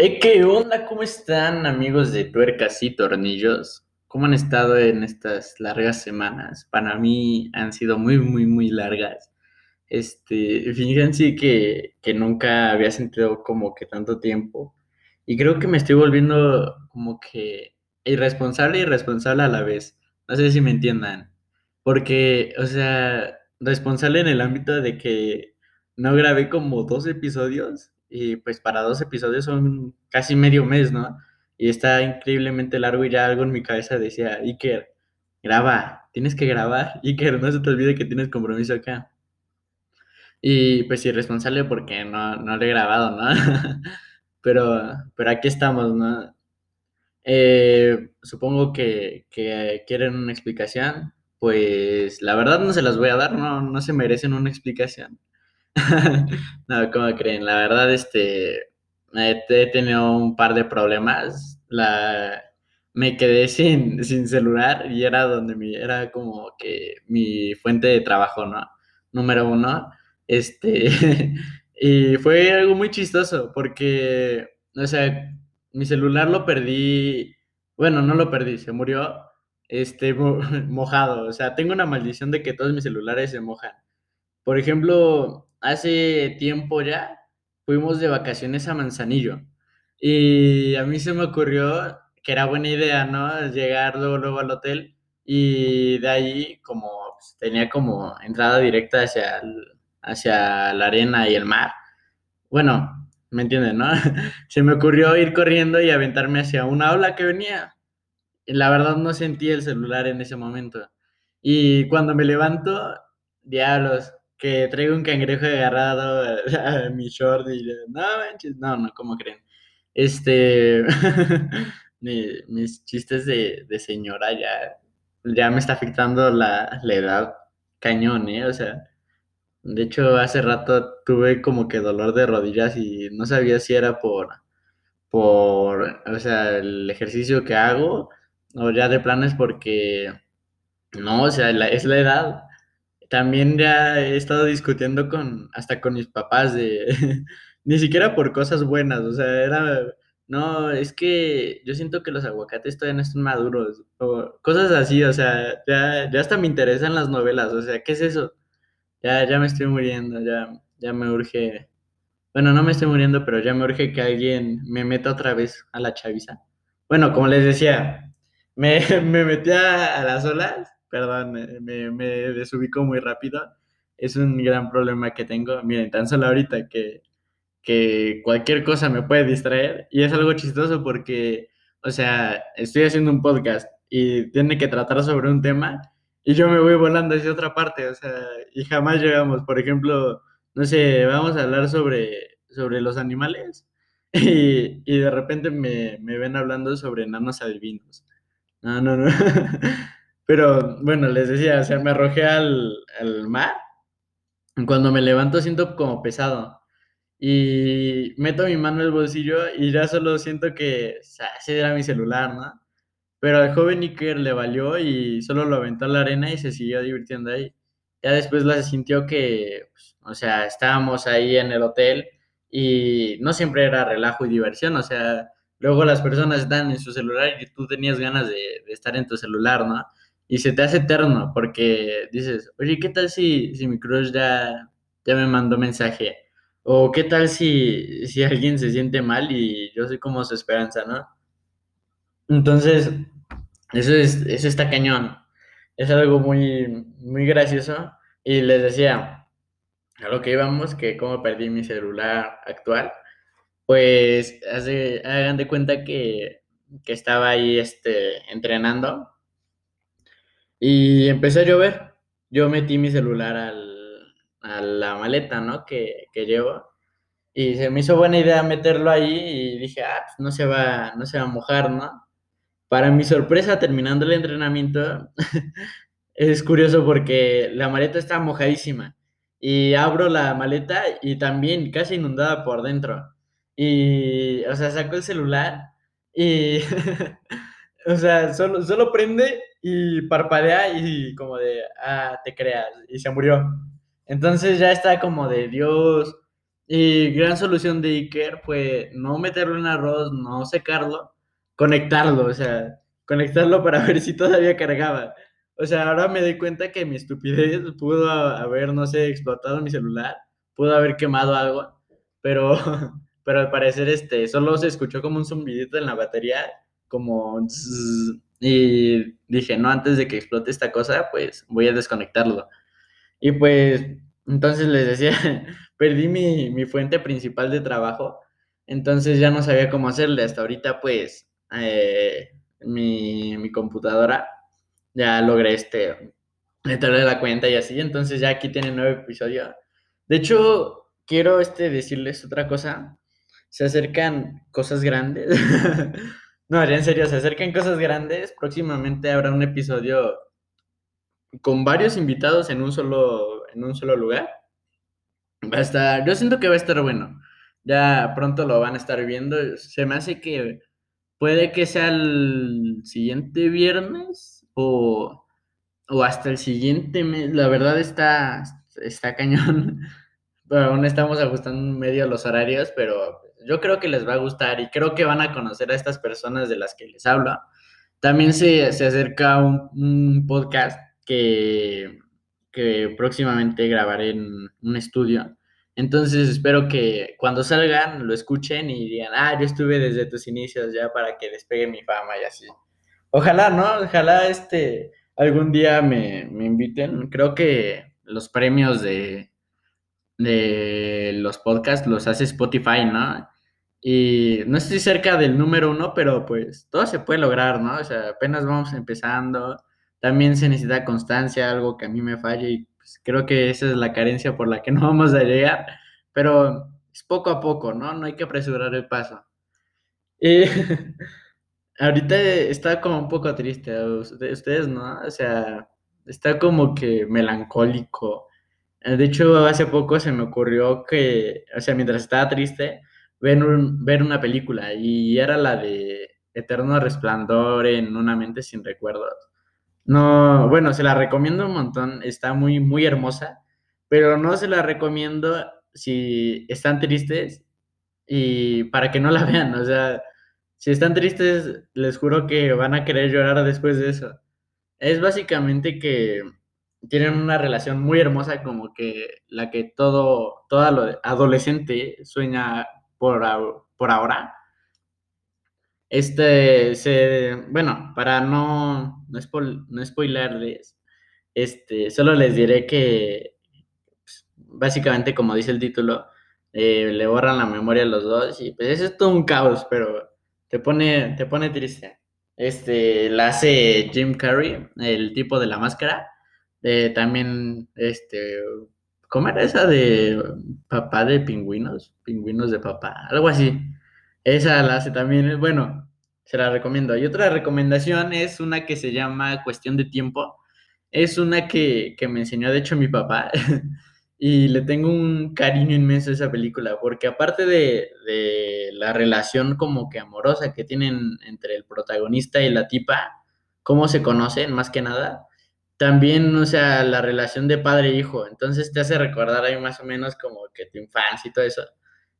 Eh, ¿qué onda? ¿Cómo están amigos de tuercas y tornillos? ¿Cómo han estado en estas largas semanas? Para mí han sido muy, muy, muy largas. Este, fíjense que, que nunca había sentido como que tanto tiempo. Y creo que me estoy volviendo como que irresponsable y irresponsable a la vez. No sé si me entiendan. Porque, o sea, responsable en el ámbito de que no grabé como dos episodios y pues para dos episodios son casi medio mes, ¿no? Y está increíblemente largo y ya algo en mi cabeza decía, Iker, graba, tienes que grabar, Iker, no se te olvide que tienes compromiso acá. Y pues irresponsable porque no, no lo he grabado, ¿no? pero, pero aquí estamos, ¿no? Eh, supongo que, que quieren una explicación, pues la verdad no se las voy a dar, no, no se merecen una explicación. No, ¿cómo creen? La verdad, este, he, tenido un par de problemas. La, me quedé sin, sin celular y era donde mi, era como que mi fuente de trabajo, ¿no? Número uno. Este, y fue algo muy chistoso porque, o sea, mi celular lo perdí, bueno, no lo perdí, se murió, este, mo- mojado. O sea, tengo una maldición de que todos mis celulares se mojan. Por ejemplo, hace tiempo ya fuimos de vacaciones a Manzanillo y a mí se me ocurrió que era buena idea, ¿no? Llegar luego, luego al hotel y de ahí como pues, tenía como entrada directa hacia, hacia la arena y el mar. Bueno, ¿me entienden, no? Se me ocurrió ir corriendo y aventarme hacia una ola que venía. La verdad no sentí el celular en ese momento. Y cuando me levanto, diablos, que traigo un cangrejo agarrado a, mi short y no manches, no, no, ¿cómo creen? Este, mi- mis chistes de, de señora ya, ya me está afectando la, la edad cañón, ¿eh? O sea, de hecho hace rato tuve como que dolor de rodillas y no sabía si era por por, o sea, el ejercicio que hago, o ya de planes porque, no, o sea, es la edad. También ya he estado discutiendo con, hasta con mis papás de, ni siquiera por cosas buenas, o sea, era, no, es que yo siento que los aguacates todavía no están maduros, o cosas así, o sea, ya, ya hasta me interesan las novelas, o sea, ¿qué es eso? Ya, ya me estoy muriendo, ya, ya me urge bueno, no me estoy muriendo, pero ya me urge que alguien me meta otra vez a la chaviza. Bueno, como les decía, me, me metí a, a las olas, perdón, me, me desubico muy rápido. Es un gran problema que tengo. Miren, tan solo ahorita que, que cualquier cosa me puede distraer y es algo chistoso porque, o sea, estoy haciendo un podcast y tiene que tratar sobre un tema y yo me voy volando hacia otra parte, o sea, y jamás llegamos. Por ejemplo, no sé, vamos a hablar sobre, sobre los animales y, y de repente me, me ven hablando sobre enanos adivinos. No, no, no. Pero bueno, les decía, o sea, me arrojé al, al mar. Cuando me levanto siento como pesado y meto mi mano en el bolsillo y ya solo siento que o sea, ese era mi celular, ¿no? Pero al joven Iker le valió y solo lo aventó a la arena y se siguió divirtiendo ahí. Ya después la sintió que, pues, o sea, estábamos ahí en el hotel y no siempre era relajo y diversión, o sea, luego las personas están en su celular y tú tenías ganas de, de estar en tu celular, ¿no? Y se te hace eterno porque dices, oye, ¿qué tal si, si mi crush ya, ya me mandó mensaje? O qué tal si, si alguien se siente mal y yo soy como su esperanza, ¿no? Entonces, eso es, eso está cañón. Es algo muy, muy gracioso. Y les decía, a lo que íbamos, que cómo perdí mi celular actual, pues hace, hagan de cuenta que, que estaba ahí este, entrenando y empezó a llover. Yo metí mi celular al, a la maleta, ¿no? Que, que llevo. Y se me hizo buena idea meterlo ahí y dije, ah, pues no se va, no se va a mojar, ¿no? Para mi sorpresa, terminando el entrenamiento, es curioso porque la maleta está mojadísima y abro la maleta y también casi inundada por dentro. Y, o sea, saco el celular y, o sea, solo, solo prende y parpadea y como de, ah, te creas, y se murió. Entonces ya está como de Dios. Y gran solución de Iker fue no meterlo en arroz, no secarlo, conectarlo, o sea, conectarlo para ver si todavía cargaba. O sea, ahora me doy cuenta que mi estupidez pudo haber, no sé, explotado mi celular, pudo haber quemado algo, pero, pero al parecer este, solo se escuchó como un zumbidito en la batería, como... y dije, no, antes de que explote esta cosa, pues voy a desconectarlo. Y pues, entonces les decía, perdí mi, mi fuente principal de trabajo, entonces ya no sabía cómo hacerle. Hasta ahorita, pues, eh, mi, mi computadora ya logré este, meterle la cuenta y así, entonces ya aquí tiene nueve episodios. De hecho, quiero este, decirles otra cosa. Se acercan cosas grandes. no, en serio, se acercan cosas grandes. Próximamente habrá un episodio con varios invitados en un solo, en un solo lugar. Va a estar, yo siento que va a estar bueno. Ya pronto lo van a estar viendo. Se me hace que puede que sea el siguiente viernes o, o hasta el siguiente mes. La verdad está, está cañón. Pero aún estamos ajustando medio los horarios, pero yo creo que les va a gustar y creo que van a conocer a estas personas de las que les hablo. También se, se acerca un, podcast que, que próximamente grabaré en un estudio. Entonces espero que cuando salgan lo escuchen y digan, ah, yo estuve desde tus inicios ya para que despegue mi fama y así. Ojalá, ¿no? Ojalá este algún día me, me inviten. Creo que los premios de, de los podcasts los hace Spotify, ¿no? Y no estoy cerca del número uno, pero pues todo se puede lograr, ¿no? O sea, apenas vamos empezando también se necesita constancia, algo que a mí me falla y pues, creo que esa es la carencia por la que no vamos a llegar, pero es poco a poco, ¿no? No hay que apresurar el paso. Y ahorita está como un poco triste, ustedes, ¿no? O sea, está como que melancólico. De hecho, hace poco se me ocurrió que, o sea, mientras estaba triste, ver, una película y era la de Eterno Resplandor en una mente sin recuerdos. No, bueno, se la recomiendo un montón, está muy, muy hermosa, pero no se la recomiendo si están tristes y para que no la vean, o sea, si están tristes, les juro que van a querer llorar después de eso. Es básicamente que tienen una relación muy hermosa como que la que todo, todo adolescente sueña por, por ahora este, se, bueno, para no, no, no spoilerles, este, solo les diré que, pues, básicamente, como dice el título, eh, le borran la memoria a los dos y pues es todo un caos, pero te pone, te pone triste. Este, la hace Jim Carrey, el tipo de la máscara. Eh, también, este, ¿cómo era esa de papá de pingüinos? Pingüinos de papá, algo así. Esa la hace también, bueno, se la recomiendo. Y otra recomendación es una que se llama Cuestión de Tiempo. Es una que, me enseñó, de hecho, mi papá. y le tengo un cariño inmenso a esa película, porque aparte de, de, la relación como que amorosa que tienen entre el protagonista y la tipa, cómo se conocen más que nada, también, o sea, la relación de padre e hijo, entonces te hace recordar ahí más o menos como que tu infancia y todo eso.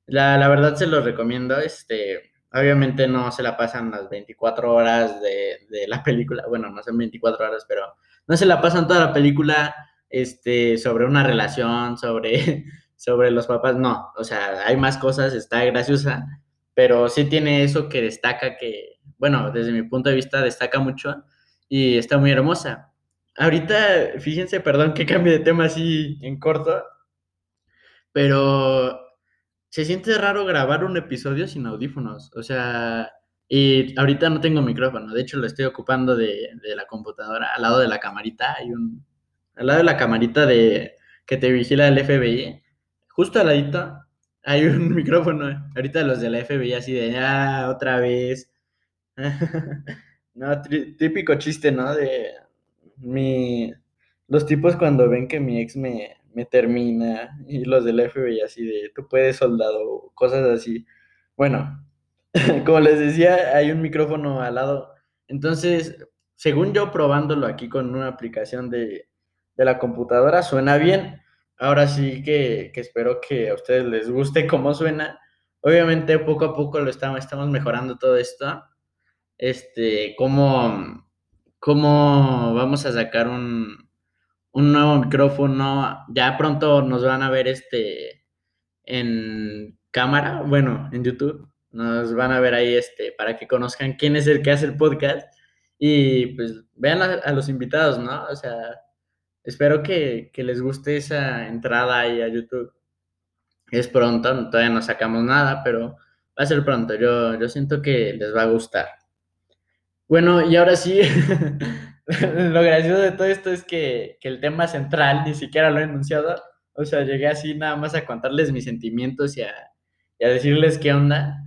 La, la verdad se lo recomiendo. Este, obviamente no se la pasan las 24 horas de, de, la película. Bueno, no son 24 horas, pero no se la pasan toda la película este, sobre una relación, sobre, sobre los papás. No, o sea, hay más cosas, está graciosa, pero sí tiene eso que destaca, que, bueno, desde mi punto de vista destaca mucho y está muy hermosa. Ahorita, fíjense, perdón que cambie de tema así en corto, pero se siente raro grabar un episodio sin audífonos. O sea, y ahorita no tengo micrófono. De hecho, lo estoy ocupando de, la computadora. Al lado de la camarita hay un. Al lado de la camarita de que te vigila el FBI. Justo al ladito hay un micrófono. Ahorita los de la FBI así de ah, otra vez. no, típico chiste, ¿no? De mi. Los tipos cuando ven que mi ex me, me termina, y los del FBI así de, tú puedes soldado, cosas así. Bueno, como les decía, hay un micrófono al lado. Entonces, según yo probándolo aquí con una aplicación de, de la computadora, suena bien, ahora sí que, que espero que a ustedes les guste cómo suena. Obviamente poco a poco lo estamos, estamos mejorando todo esto. Este, cómo, cómo vamos a sacar un, un nuevo micrófono. Ya pronto nos van a ver este en cámara, bueno, en YouTube. Nos van a ver ahí este para que conozcan quién es el que hace el podcast y pues vean a, los invitados, ¿no? O sea, espero que, que les guste esa entrada ahí a YouTube. Es pronto, todavía no sacamos nada, pero va a ser pronto. Yo, yo siento que les va a gustar. Bueno, y ahora sí, lo gracioso de todo esto es que, que, el tema central ni siquiera lo he enunciado. O sea, llegué así nada más a contarles mis sentimientos y a, a decirles qué onda.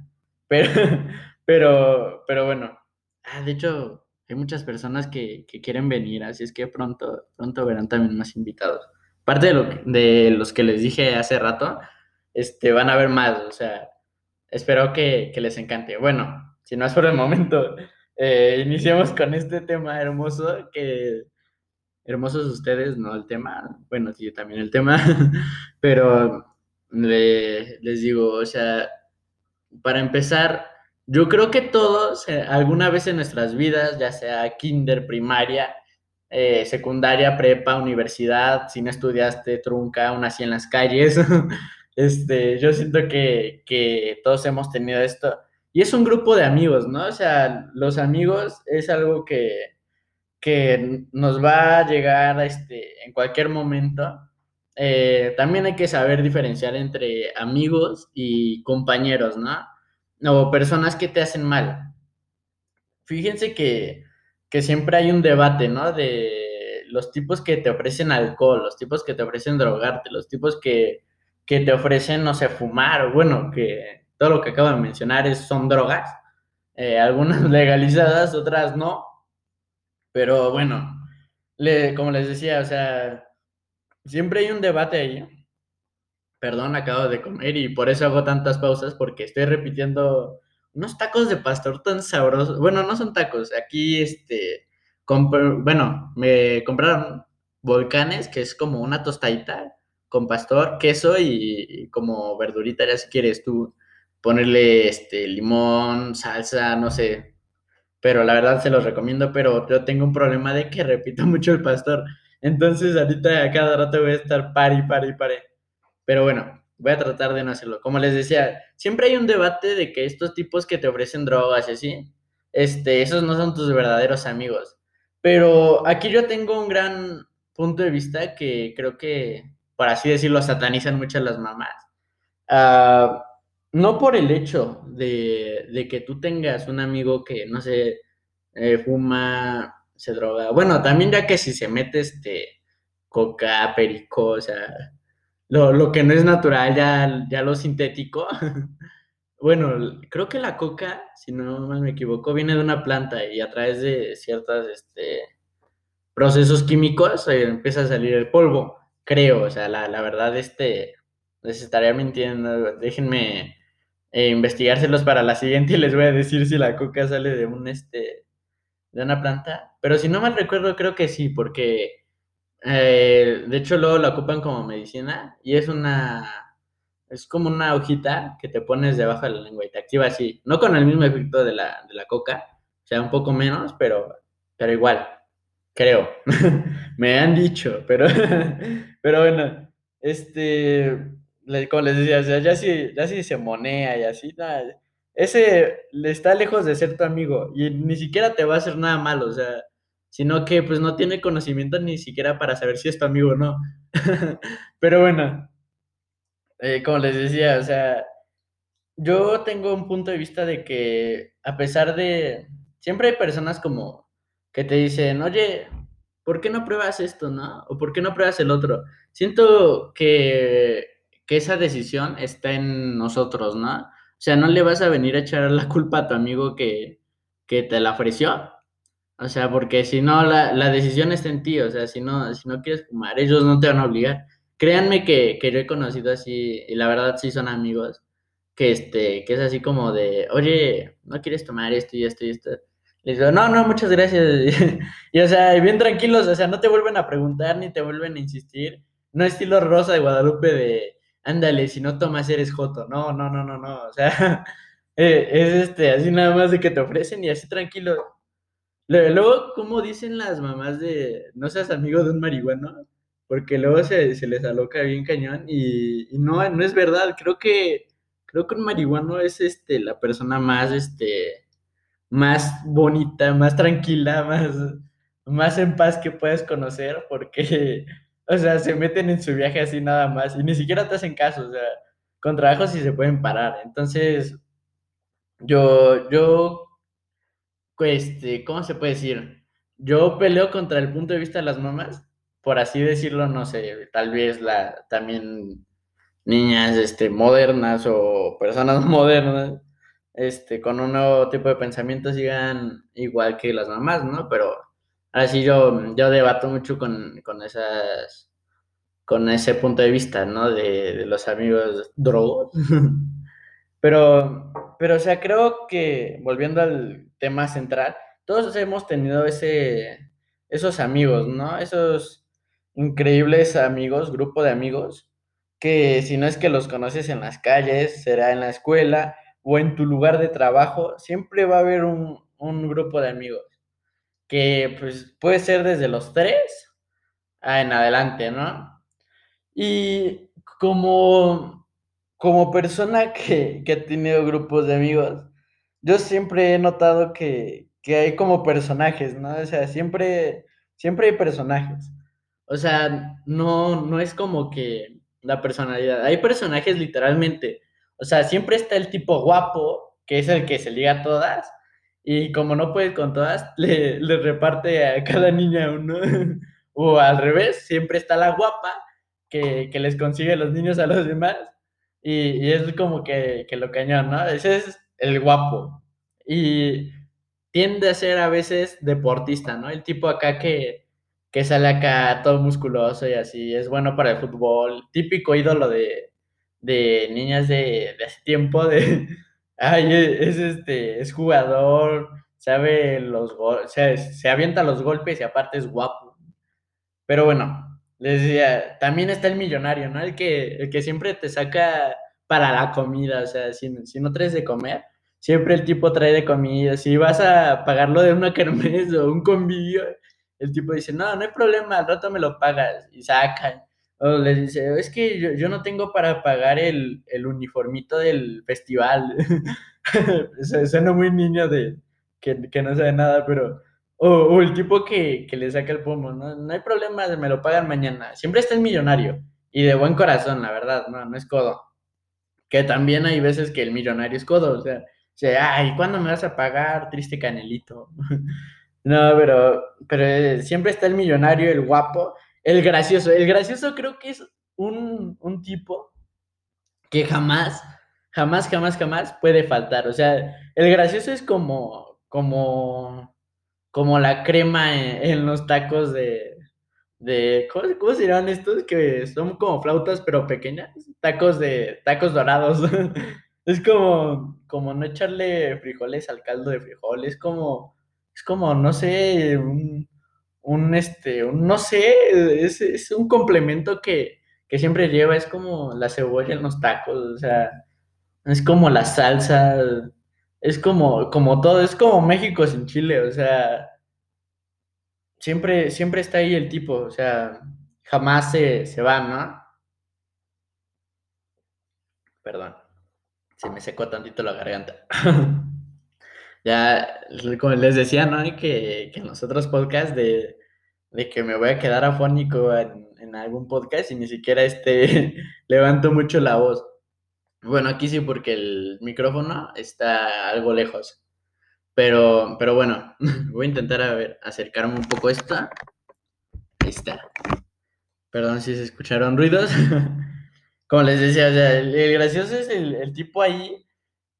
Pero, pero, pero bueno. Ah, de hecho, hay muchas personas que, que, quieren venir, así es que pronto, pronto verán también más invitados. Aparte de, lo, de los que les dije hace rato, este, van a ver más, o sea, espero que, que les encante. Bueno, si no es por el momento, eh, iniciemos con este tema hermoso que hermosos ustedes, no el tema, bueno, sí, también el tema, pero le, les digo, o sea, para empezar, yo creo que todos, eh, alguna vez en nuestras vidas, ya sea kinder, primaria, eh, secundaria, prepa, universidad, si no estudiaste, trunca, aún así en las calles, este, yo siento que, que todos hemos tenido esto. Y es un grupo de amigos, ¿no? O sea, los amigos es algo que, que nos va a llegar este, en cualquier momento. Eh, también hay que saber diferenciar entre amigos y compañeros, ¿no? o personas que te hacen mal. Fíjense que, que, siempre hay un debate, ¿no? De los tipos que te ofrecen alcohol, los tipos que te ofrecen drogarte, los tipos que, que te ofrecen, no sé, fumar, bueno, que todo lo que acabo de mencionar es, son drogas, eh, algunas legalizadas, otras no, pero bueno, le, como les decía, o sea, siempre hay un debate ahí Perdón, acabo de comer y por eso hago tantas pausas porque estoy repitiendo unos tacos de pastor tan sabrosos. Bueno, no son tacos, aquí este, bueno, me compraron volcanes, que es como una tostadita con pastor, queso y, y, como verdurita, ya si quieres tú ponerle este limón, salsa, no sé. Pero la verdad se los recomiendo, pero yo tengo un problema de que repito mucho el pastor. Entonces ahorita a cada rato voy a estar pari, pari, pari. Pero bueno, voy a tratar de no hacerlo. Como les decía, siempre hay un debate de que estos tipos que te ofrecen drogas y así, este, esos no son tus verdaderos amigos. Pero aquí yo tengo un gran punto de vista que creo que, por así decirlo, satanizan muchas las mamás. Uh, no por el hecho de, de, que tú tengas un amigo que, no sé, eh, fuma, se droga. Bueno, también ya que si se mete este coca, perico, o sea, lo, lo, que no es natural, ya, ya lo sintético. bueno, creo que la coca, si no me equivoco, viene de una planta y a través de ciertos este, procesos químicos eh, empieza a salir el polvo, creo. O sea, la, la verdad, este, les estaría mintiendo. Déjenme eh, investigárselos para la siguiente y les voy a decir si la coca sale de un, este, de una planta. Pero si no mal recuerdo, creo que sí, porque eh, de hecho, luego la ocupan como medicina y es una. Es como una hojita que te pones debajo de la lengua y te activa así. No con el mismo efecto de la, de la coca, o sea, un poco menos, pero, pero igual. Creo. Me han dicho, pero, pero bueno, este, como les decía, o sea, ya si, ya si se monea y así, nada, ese está lejos de ser tu amigo y ni siquiera te va a hacer nada malo, o sea, sino que pues no tiene conocimiento ni siquiera para saber si es tu amigo o no. Pero bueno, eh, como les decía, o sea, yo tengo un punto de vista de que a pesar de, siempre hay personas como que te dicen, oye, ¿por qué no pruebas esto, no? O ¿por qué no pruebas el otro? Siento que, que esa decisión está en nosotros, ¿no? O sea, no le vas a venir a echar la culpa a tu amigo que, que te la ofreció o sea, porque si no, la, la, decisión está en ti. O sea, si no, si no quieres fumar, ellos no te van a obligar. Créanme que, que yo he conocido así, y la verdad sí son amigos, que, este, que es así como de, oye, ¿no quieres tomar esto y esto y esto? Les digo, no, no, muchas gracias. y o sea, bien tranquilos, o sea, no te vuelven a preguntar ni te vuelven a insistir. no estilo Rosa de Guadalupe de, ándale, si no tomas eres joto. No, no, no, no, no. O sea, eh, es este, así nada más de que te ofrecen y así tranquilo. Luego, ¿cómo dicen las mamás de no seas amigo de un marihuano? Porque luego se, se les aloca bien cañón y, y, no, no es verdad. Creo que, creo que un marihuano es este, la persona más, este, más bonita, más tranquila, más, más en paz que puedes conocer, porque, o sea, se meten en su viaje así nada más y ni siquiera te hacen caso, o sea, con trabajo sí se pueden parar. Entonces, yo, yo, este, ¿cómo se puede decir? Yo peleo contra el punto de vista de las mamás, por así decirlo, no sé, tal vez la, también niñas, este, modernas o personas modernas, este, con un nuevo tipo de pensamiento sigan igual que las mamás, ¿no? Pero ahora sí yo, yo debato mucho con, con esas, con ese punto de vista, ¿no? De, de los amigos drogos. pero, pero, o sea, creo que, volviendo al tema central, todos hemos tenido ese, esos amigos, ¿no? Esos increíbles amigos, grupo de amigos, que si no es que los conoces en las calles, será en la escuela, o en tu lugar de trabajo, siempre va a haber un, un grupo de amigos que pues puede ser desde los tres en adelante, ¿no? Y como, como persona que, que ha tenido grupos de amigos, yo siempre he notado que, que hay como personajes, ¿no? O sea, siempre, siempre hay personajes. O sea, no, no es como que la personalidad. Hay personajes literalmente o sea, siempre está el tipo guapo, que es el que se liga a todas, y como no puede con todas, le, le reparte a cada niña uno. o al revés, siempre está la guapa, que, que les consigue los niños a los demás, y, y es como que, que, lo cañón, ¿no? Ese es el guapo. Y tiende a ser a veces deportista, ¿no? El tipo acá que, que sale acá todo musculoso y así, es bueno para el fútbol, típico ídolo de, de niñas de, de hace tiempo, de, ay, es, este, es jugador, sabe los golpes, se, se avienta los golpes y aparte es guapo. Pero bueno, les decía, también está el millonario, ¿no? El que, el que siempre te saca para la comida, o sea, si, si no traes de comer, siempre el tipo trae de comida. Si vas a pagarlo de una kermés o un convivio, el tipo dice, no, no hay problema, al rato me lo pagas y sacan. O les dice, es que yo, yo no tengo para pagar el, el uniformito del festival. Suena muy niño de que, que, no sabe nada, pero... O, o el tipo que, que, le saca el pomo, ¿no? No hay problema, me lo pagan mañana. Siempre está el millonario. Y de buen corazón, la verdad, no, no es codo. Que también hay veces que el millonario es codo, o sea, o sea ay, ¿cuándo me vas a pagar, triste canelito? no, pero, pero siempre está el millonario, el guapo, el gracioso. El gracioso creo que es un, un tipo que jamás, jamás, jamás, jamás puede faltar. O sea, el gracioso es como, como, como la crema en, los tacos de, de ¿cómo, ¿cómo, se llaman estos? Que son como flautas pero pequeñas, tacos de, tacos dorados. es como, como no echarle frijoles al caldo de frijoles, es como, es como, no sé, un, un, este, un, no sé, es, es un complemento que, que, siempre lleva, es como la cebolla en los tacos, o sea, es como la salsa, es como, como todo, es como México sin Chile, o sea, siempre, siempre está ahí el tipo, o sea, jamás se, se va, ¿no? Perdón, se me secó tantito la garganta. ya, como les decía, ¿no? Que, que en los otros podcasts de, de que me voy a quedar afónico en, en algún podcast y ni siquiera este levanto mucho la voz. Bueno, aquí sí porque el micrófono está algo lejos. Pero, pero bueno, voy a intentar a ver, acercarme un poco a esta. Está. Perdón si se escucharon ruidos. Como les decía, el, el gracioso es el, el tipo ahí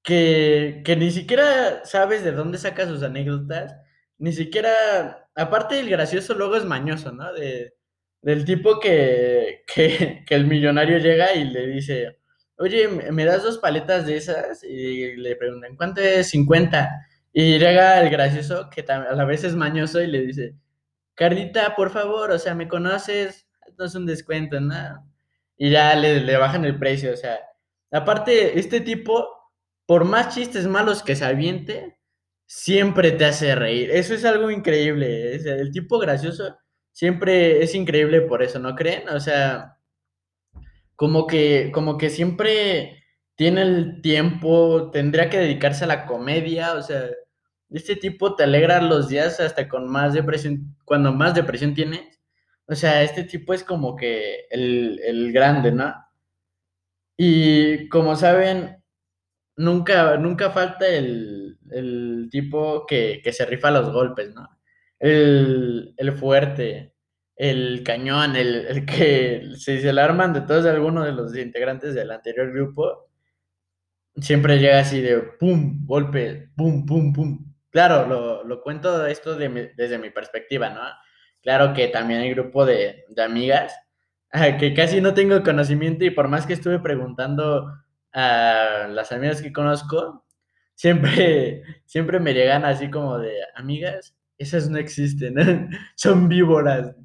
que, que, ni siquiera sabes de dónde saca sus anécdotas, ni siquiera, aparte del gracioso, luego es mañoso, ¿no? De, del tipo que, que, el millonario llega y le dice, oye, ¿me das dos paletas de esas? Y le preguntan, ¿cuánto es? 50. Y llega el gracioso, que a la vez es mañoso, y le dice, Cardita, por favor, o sea, ¿me conoces? no es un descuento, ¿no? Y ya le, le bajan el precio, o sea, aparte, este tipo, por más chistes malos que se aviente, siempre te hace reír. Eso es algo increíble. Es el tipo gracioso siempre es increíble por eso, ¿no creen? O sea, como que, como que siempre tiene el tiempo, tendría que dedicarse a la comedia, o sea, este tipo te alegra los días hasta con más depresión, cuando más depresión tienes. O sea, este tipo es como que el, el grande, ¿no? Y como saben, nunca, nunca falta el, el tipo que, que, se rifa los golpes, ¿no? El, el fuerte, el cañón, el, el que si se le arman de todos algunos de los integrantes del anterior grupo, siempre llega así de pum, golpe, pum, pum, pum. Claro, lo, lo cuento esto de mi, desde mi perspectiva, ¿no? Claro que también hay grupo de, de amigas que casi no tengo conocimiento y por más que estuve preguntando a las amigas que conozco, siempre, siempre me llegan así como de, amigas, esas no existen, son víboras.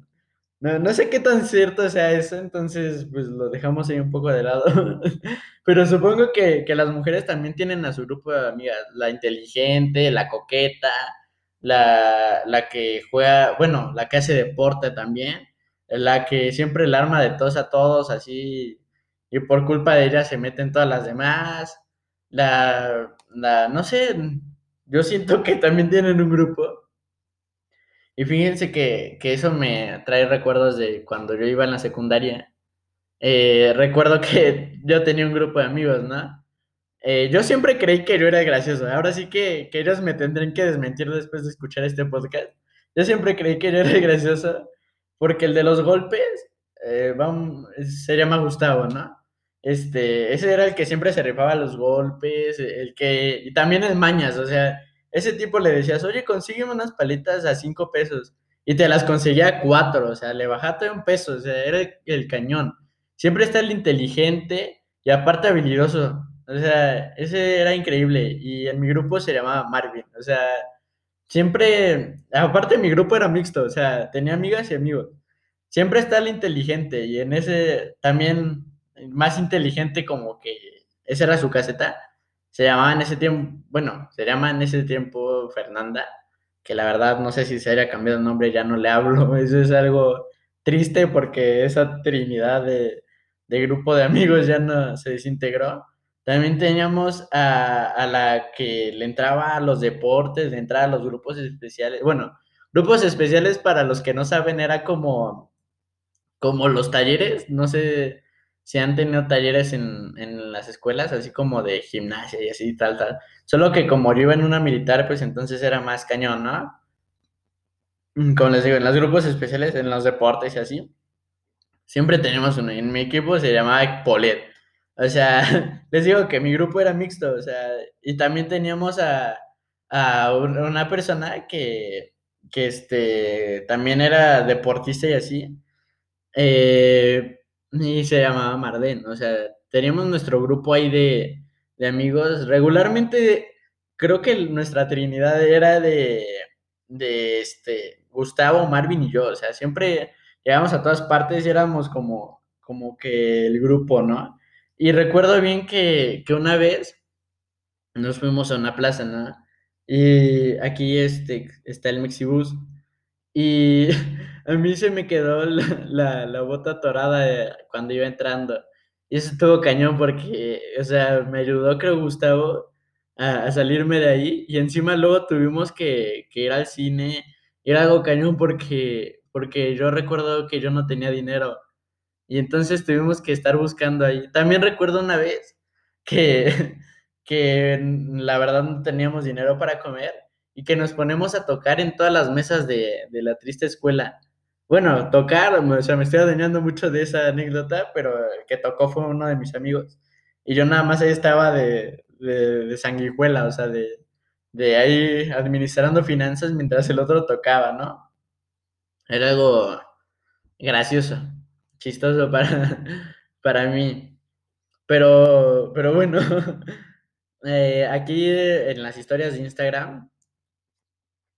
No, no sé qué tan cierto sea eso, entonces pues lo dejamos ahí un poco de lado. Pero supongo que, que las mujeres también tienen a su grupo de amigas, la inteligente, la coqueta, la, la que juega, bueno, la que hace deporte también, la que siempre el arma de todos a todos, así, y por culpa de ella se meten todas las demás. La, no sé, yo siento que también tienen un grupo. Y fíjense que, que eso me trae recuerdos de cuando yo iba en la secundaria. Eh, recuerdo que yo tenía un grupo de amigos, ¿no? Eh, yo siempre creí que yo era gracioso. Ahora sí que, que ellos me tendrán que desmentir después de escuchar este podcast. Yo siempre creí que yo era gracioso porque el de los golpes eh, se llama Gustavo, ¿no? Este, ese era el que siempre se rifaba los golpes, el que, y también el mañas, o sea, ese tipo le decías, oye, consígueme unas palitas a cinco pesos, y te las conseguía a cuatro, o sea, le bajaste un peso, o sea, era el, el cañón. Siempre está el inteligente y aparte habilidoso, o sea, ese era increíble, y en mi grupo se llamaba Marvin, o sea, siempre, aparte mi grupo era mixto, o sea, tenía amigas y amigos. Siempre está el inteligente y en ese también más inteligente como que esa era su caseta. Se llamaba en ese tiempo, bueno, se llama en ese tiempo Fernanda, que la verdad no sé si se haya cambiado el nombre, ya no le hablo. Eso es algo triste porque esa trinidad de, de grupo de amigos ya no se desintegró. También teníamos a, a, la que le entraba a los deportes, le entraba a los grupos especiales. Bueno, grupos especiales para los que no saben era como, como los talleres. No sé si han tenido talleres en, en las escuelas, así como de gimnasia y así, tal, tal. Solo que como yo iba en una militar, pues entonces era más cañón, ¿no? Como les digo, en los grupos especiales, en los deportes y así, siempre tenemos uno. En mi equipo se llamaba Polet o sea, les digo que mi grupo era mixto, o sea, y también teníamos a, a una persona que, que este, también era deportista y así, eh, y se llamaba Marden, o sea, teníamos nuestro grupo ahí de, de amigos, regularmente creo que nuestra trinidad era de, de este, Gustavo, Marvin y yo, o sea, siempre llegábamos a todas partes y éramos como, como que el grupo, ¿no? Y recuerdo bien que, que una vez nos fuimos a una plaza, ¿no? Y aquí este, está el Mexibus. Y a mí se me quedó la, la, bota atorada cuando iba entrando. Y eso estuvo cañón porque, o sea, me ayudó, creo, Gustavo, a, a salirme de ahí. Y encima luego tuvimos que, que, ir al cine. Era algo cañón porque, porque yo recuerdo que yo no tenía dinero. Y entonces tuvimos que estar buscando ahí. También recuerdo una vez que, que la verdad no teníamos dinero para comer y que nos ponemos a tocar en todas las mesas de, de la triste escuela. Bueno, tocar, o sea, me estoy adueñando mucho de esa anécdota, pero el que tocó fue uno de mis amigos. Y yo nada más ahí estaba de, de, sanguijuela, o sea, de, de ahí administrando finanzas mientras el otro tocaba, ¿no? Era algo gracioso chistoso para, para mí. Pero, pero bueno, eh, aquí en las historias de Instagram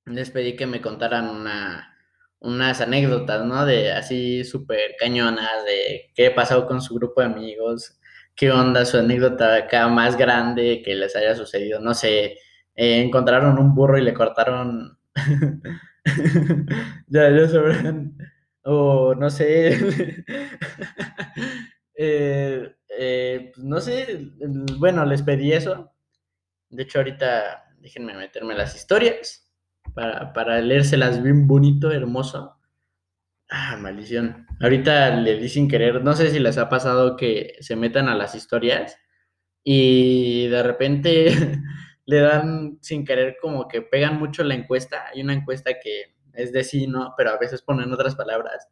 les pedí que me contaran una, unas anécdotas, ¿no? De así súper cañonas, de qué pasó con su grupo de amigos, qué onda su anécdota acá más grande que les haya sucedido, no sé, eh, encontraron un burro y le cortaron, ya, ya sabrán, o no sé, eh, eh, pues, no sé, bueno, les pedí eso, de hecho ahorita déjenme meterme las historias para, para leérselas bien bonito, hermoso. Ah, maldición. Ahorita le di sin querer, no sé si les ha pasado que se metan a las historias y de repente le dan sin querer como que pegan mucho la encuesta. Hay una encuesta que es de sí, no, pero a veces ponen otras palabras.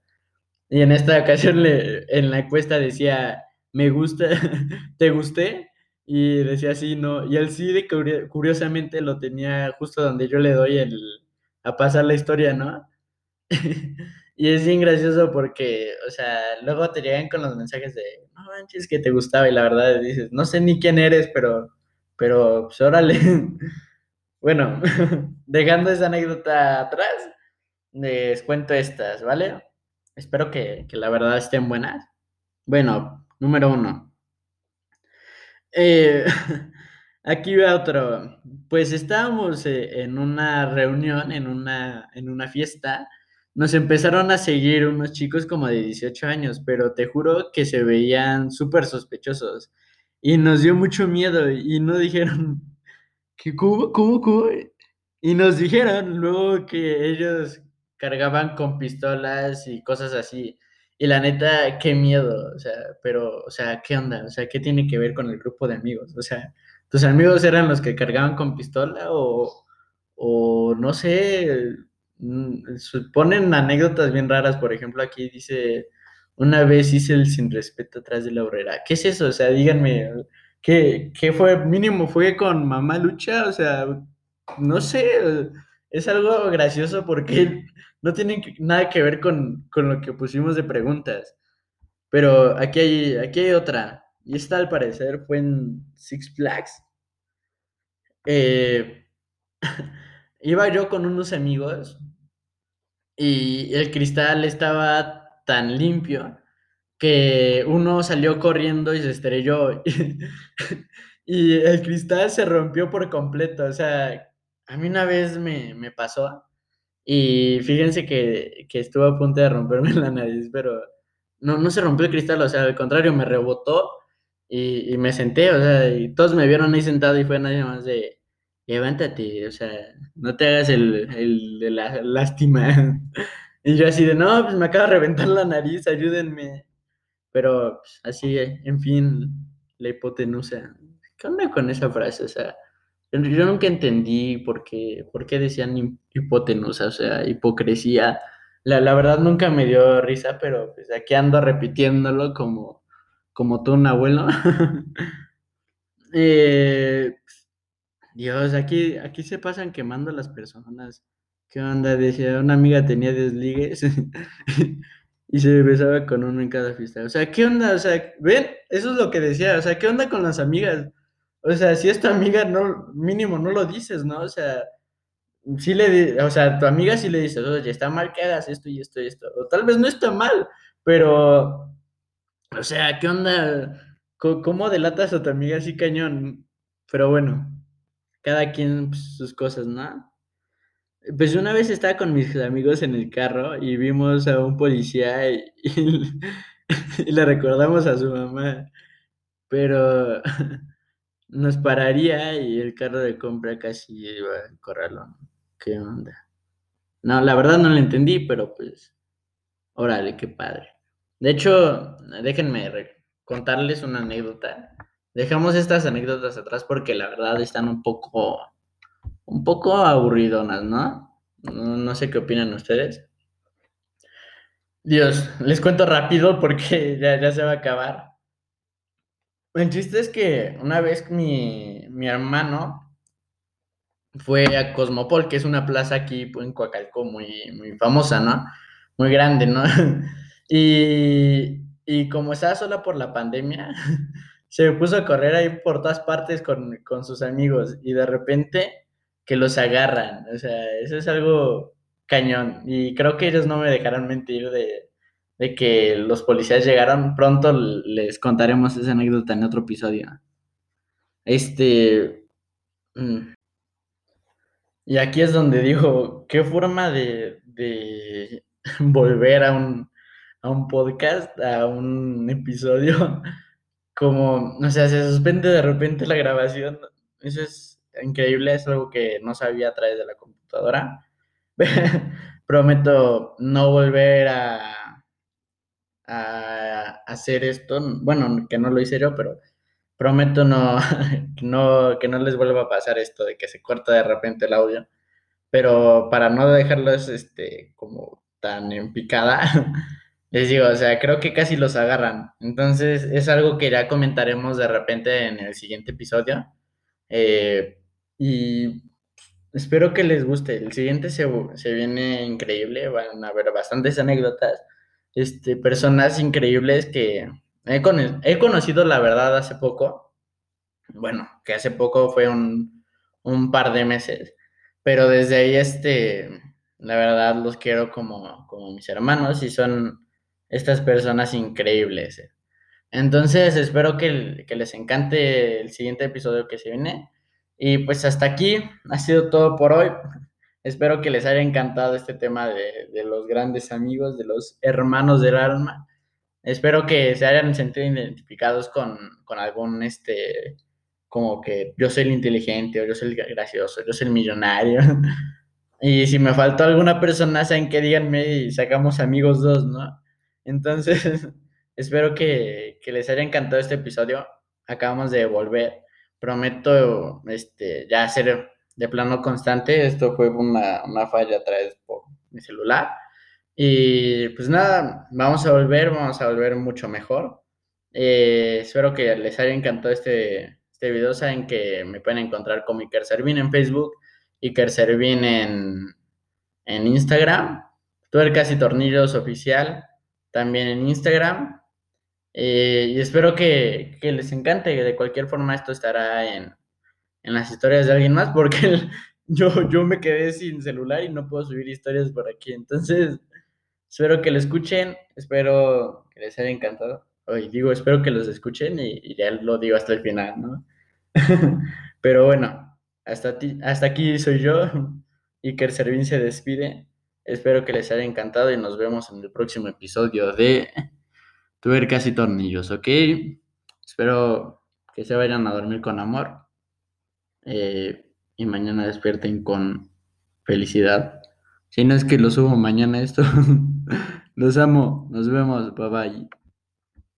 Y en esta ocasión le, en la encuesta decía, me gusta, ¿te gusté? Y decía sí, no. Y el sí, de curiosamente, lo tenía justo donde yo le doy el, a pasar la historia, ¿no? y es bien gracioso porque, o sea, luego te llegan con los mensajes de, no manches, que te gustaba. Y la verdad dices, no sé ni quién eres, pero, pero, pues órale. bueno, dejando esa anécdota atrás, les cuento estas, ¿vale? Espero que, que la verdad estén buenas. Bueno, número uno. Eh, aquí va otro. Pues estábamos eh, en una reunión, en una, en una fiesta. Nos empezaron a seguir unos chicos como de 18 años, pero te juro que se veían súper sospechosos. Y nos dio mucho miedo y no dijeron, que ¿cómo, cómo, cómo? Y nos dijeron luego que ellos cargaban con pistolas y cosas así. Y la neta, qué miedo, o sea, pero, o sea, ¿qué onda? O sea, ¿qué tiene que ver con el grupo de amigos? O sea, ¿tus amigos eran los que cargaban con pistola o, o no sé, mm, ponen anécdotas bien raras, por ejemplo, aquí dice, una vez hice el sin respeto atrás de la horrera. ¿Qué es eso? O sea, díganme, ¿qué, qué fue? Mínimo fue con mamá lucha, o sea, no sé, es algo gracioso porque no tiene nada que ver con, lo que pusimos de preguntas. Pero aquí hay, aquí hay otra. Y esta al parecer fue en Six Flags. Eh, iba yo con unos amigos y el cristal estaba tan limpio que uno salió corriendo y se estrelló. y el cristal se rompió por completo. O sea, a mí una vez me, me pasó y fíjense que, que estuvo a punto de romperme la nariz, pero no, no se rompió el cristal, o sea, al contrario, me rebotó y, y me senté, o sea, y todos me vieron ahí sentado y fue nadie más de, levántate, o sea, no te hagas el, el de la lástima. Y yo así de, no, pues me acaba de reventar la nariz, ayúdenme. Pero pues, así, en fin, la hipotenusa. ¿Qué onda con esa frase? O sea, yo nunca entendí por qué, por qué decían hipotenusa, o sea, hipocresía. La, la, verdad nunca me dio risa, pero pues aquí ando repitiéndolo como, como tú, un abuelo. eh, Dios, aquí, aquí se pasan quemando las personas. ¿Qué onda? Decía, una amiga tenía desligues y se besaba con uno en cada fiesta. O sea, ¿qué onda? O sea, ven, eso es lo que decía. O sea, ¿qué onda con las amigas? O sea, si es tu amiga, no, mínimo no lo dices, ¿no? O sea, sí le, o sea, tu amiga sí le dices, oye, está mal que hagas esto y esto y esto. O tal vez no está mal, pero, o sea, ¿qué onda? ¿Cómo, delatas a tu amiga así cañón? Pero bueno, cada quien pues, sus cosas, ¿no? Pues una vez estaba con mis amigos en el carro y vimos a un policía y, y le recordamos a su mamá, pero nos pararía y el carro de compra casi iba a correrlo. ¿Qué onda? No, la verdad no lo entendí, pero pues, órale, qué padre. De hecho, déjenme contarles una anécdota. Dejamos estas anécdotas atrás porque la verdad están un poco, un poco aburridonas, ¿no? No, no sé qué opinan ustedes. Dios, les cuento rápido porque ya, ya se va a acabar. El chiste es que una vez mi, mi hermano fue a Cosmopol, que es una plaza aquí en Coacalco muy, muy famosa, ¿no? Muy grande, ¿no? Y, y como estaba sola por la pandemia, se puso a correr ahí por todas partes con, con sus amigos y de repente que los agarran. O sea, eso es algo cañón. Y creo que ellos no me dejarán mentir de, de que los policías llegaron. Pronto les contaremos esa anécdota en otro episodio. Este. mm, Y aquí es donde digo, qué forma de, de volver a un, a un podcast, a un episodio, como, o sea, se suspende de repente la grabación. Eso es increíble, es algo que no sabía a través de la computadora. Prometo no volver a, a hacer esto. Bueno, que no lo hice yo, pero prometo no, no, que no les vuelva a pasar esto de que se corta de repente el audio. Pero para no dejarlos este, como tan en picada, les digo, o sea, creo que casi los agarran. Entonces es algo que ya comentaremos de repente en el siguiente episodio. Eh, y espero que les guste. El siguiente se, se viene increíble. Van a haber bastantes anécdotas. Este, personas increíbles que he, con- he conocido, la verdad, hace poco. Bueno, que hace poco fue un, un par de meses. Pero desde ahí, este, la verdad, los quiero como, como mis hermanos y son estas personas increíbles. eh. Entonces, espero que, que les encante el siguiente episodio que se viene. Y pues hasta aquí ha sido todo por hoy. Espero que les haya encantado este tema de, de los grandes amigos, de los hermanos del alma. Espero que se hayan sentido identificados con, con algún, este, como que yo soy el inteligente, o yo soy el gracioso, yo soy el millonario. Y si me faltó alguna persona, saben que díganme y sacamos amigos dos, ¿no? Entonces, espero que, que les haya encantado este episodio. Acabamos de volver. Prometo este, ya hacer de plano constante. Esto fue una, una falla a través por mi celular. Y pues nada, vamos a volver, vamos a volver mucho mejor. Eh, espero que les haya encantado este, este video. Saben que me pueden encontrar como Iker Servín en Facebook, Iker Servín en, en Instagram, Tuercas y Tornillos Oficial también en Instagram. Eh, y espero que, que, les encante. De cualquier forma, esto estará en, en las historias de alguien más, porque yo, yo me quedé sin celular y no puedo subir historias por aquí. Entonces, espero que lo escuchen, espero que les haya encantado. Hoy digo, espero que los escuchen y, y, ya lo digo hasta el final, ¿no? Pero bueno, hasta, ti, hasta aquí soy yo. Iker Servín se despide. Espero que les haya encantado y nos vemos en el próximo episodio de Tuercas y Tornillos, ¿ok? Espero que se vayan a dormir con amor eh, y mañana despierten con felicidad. Si no es que lo subo mañana esto. Los amo. Nos vemos. Bye bye.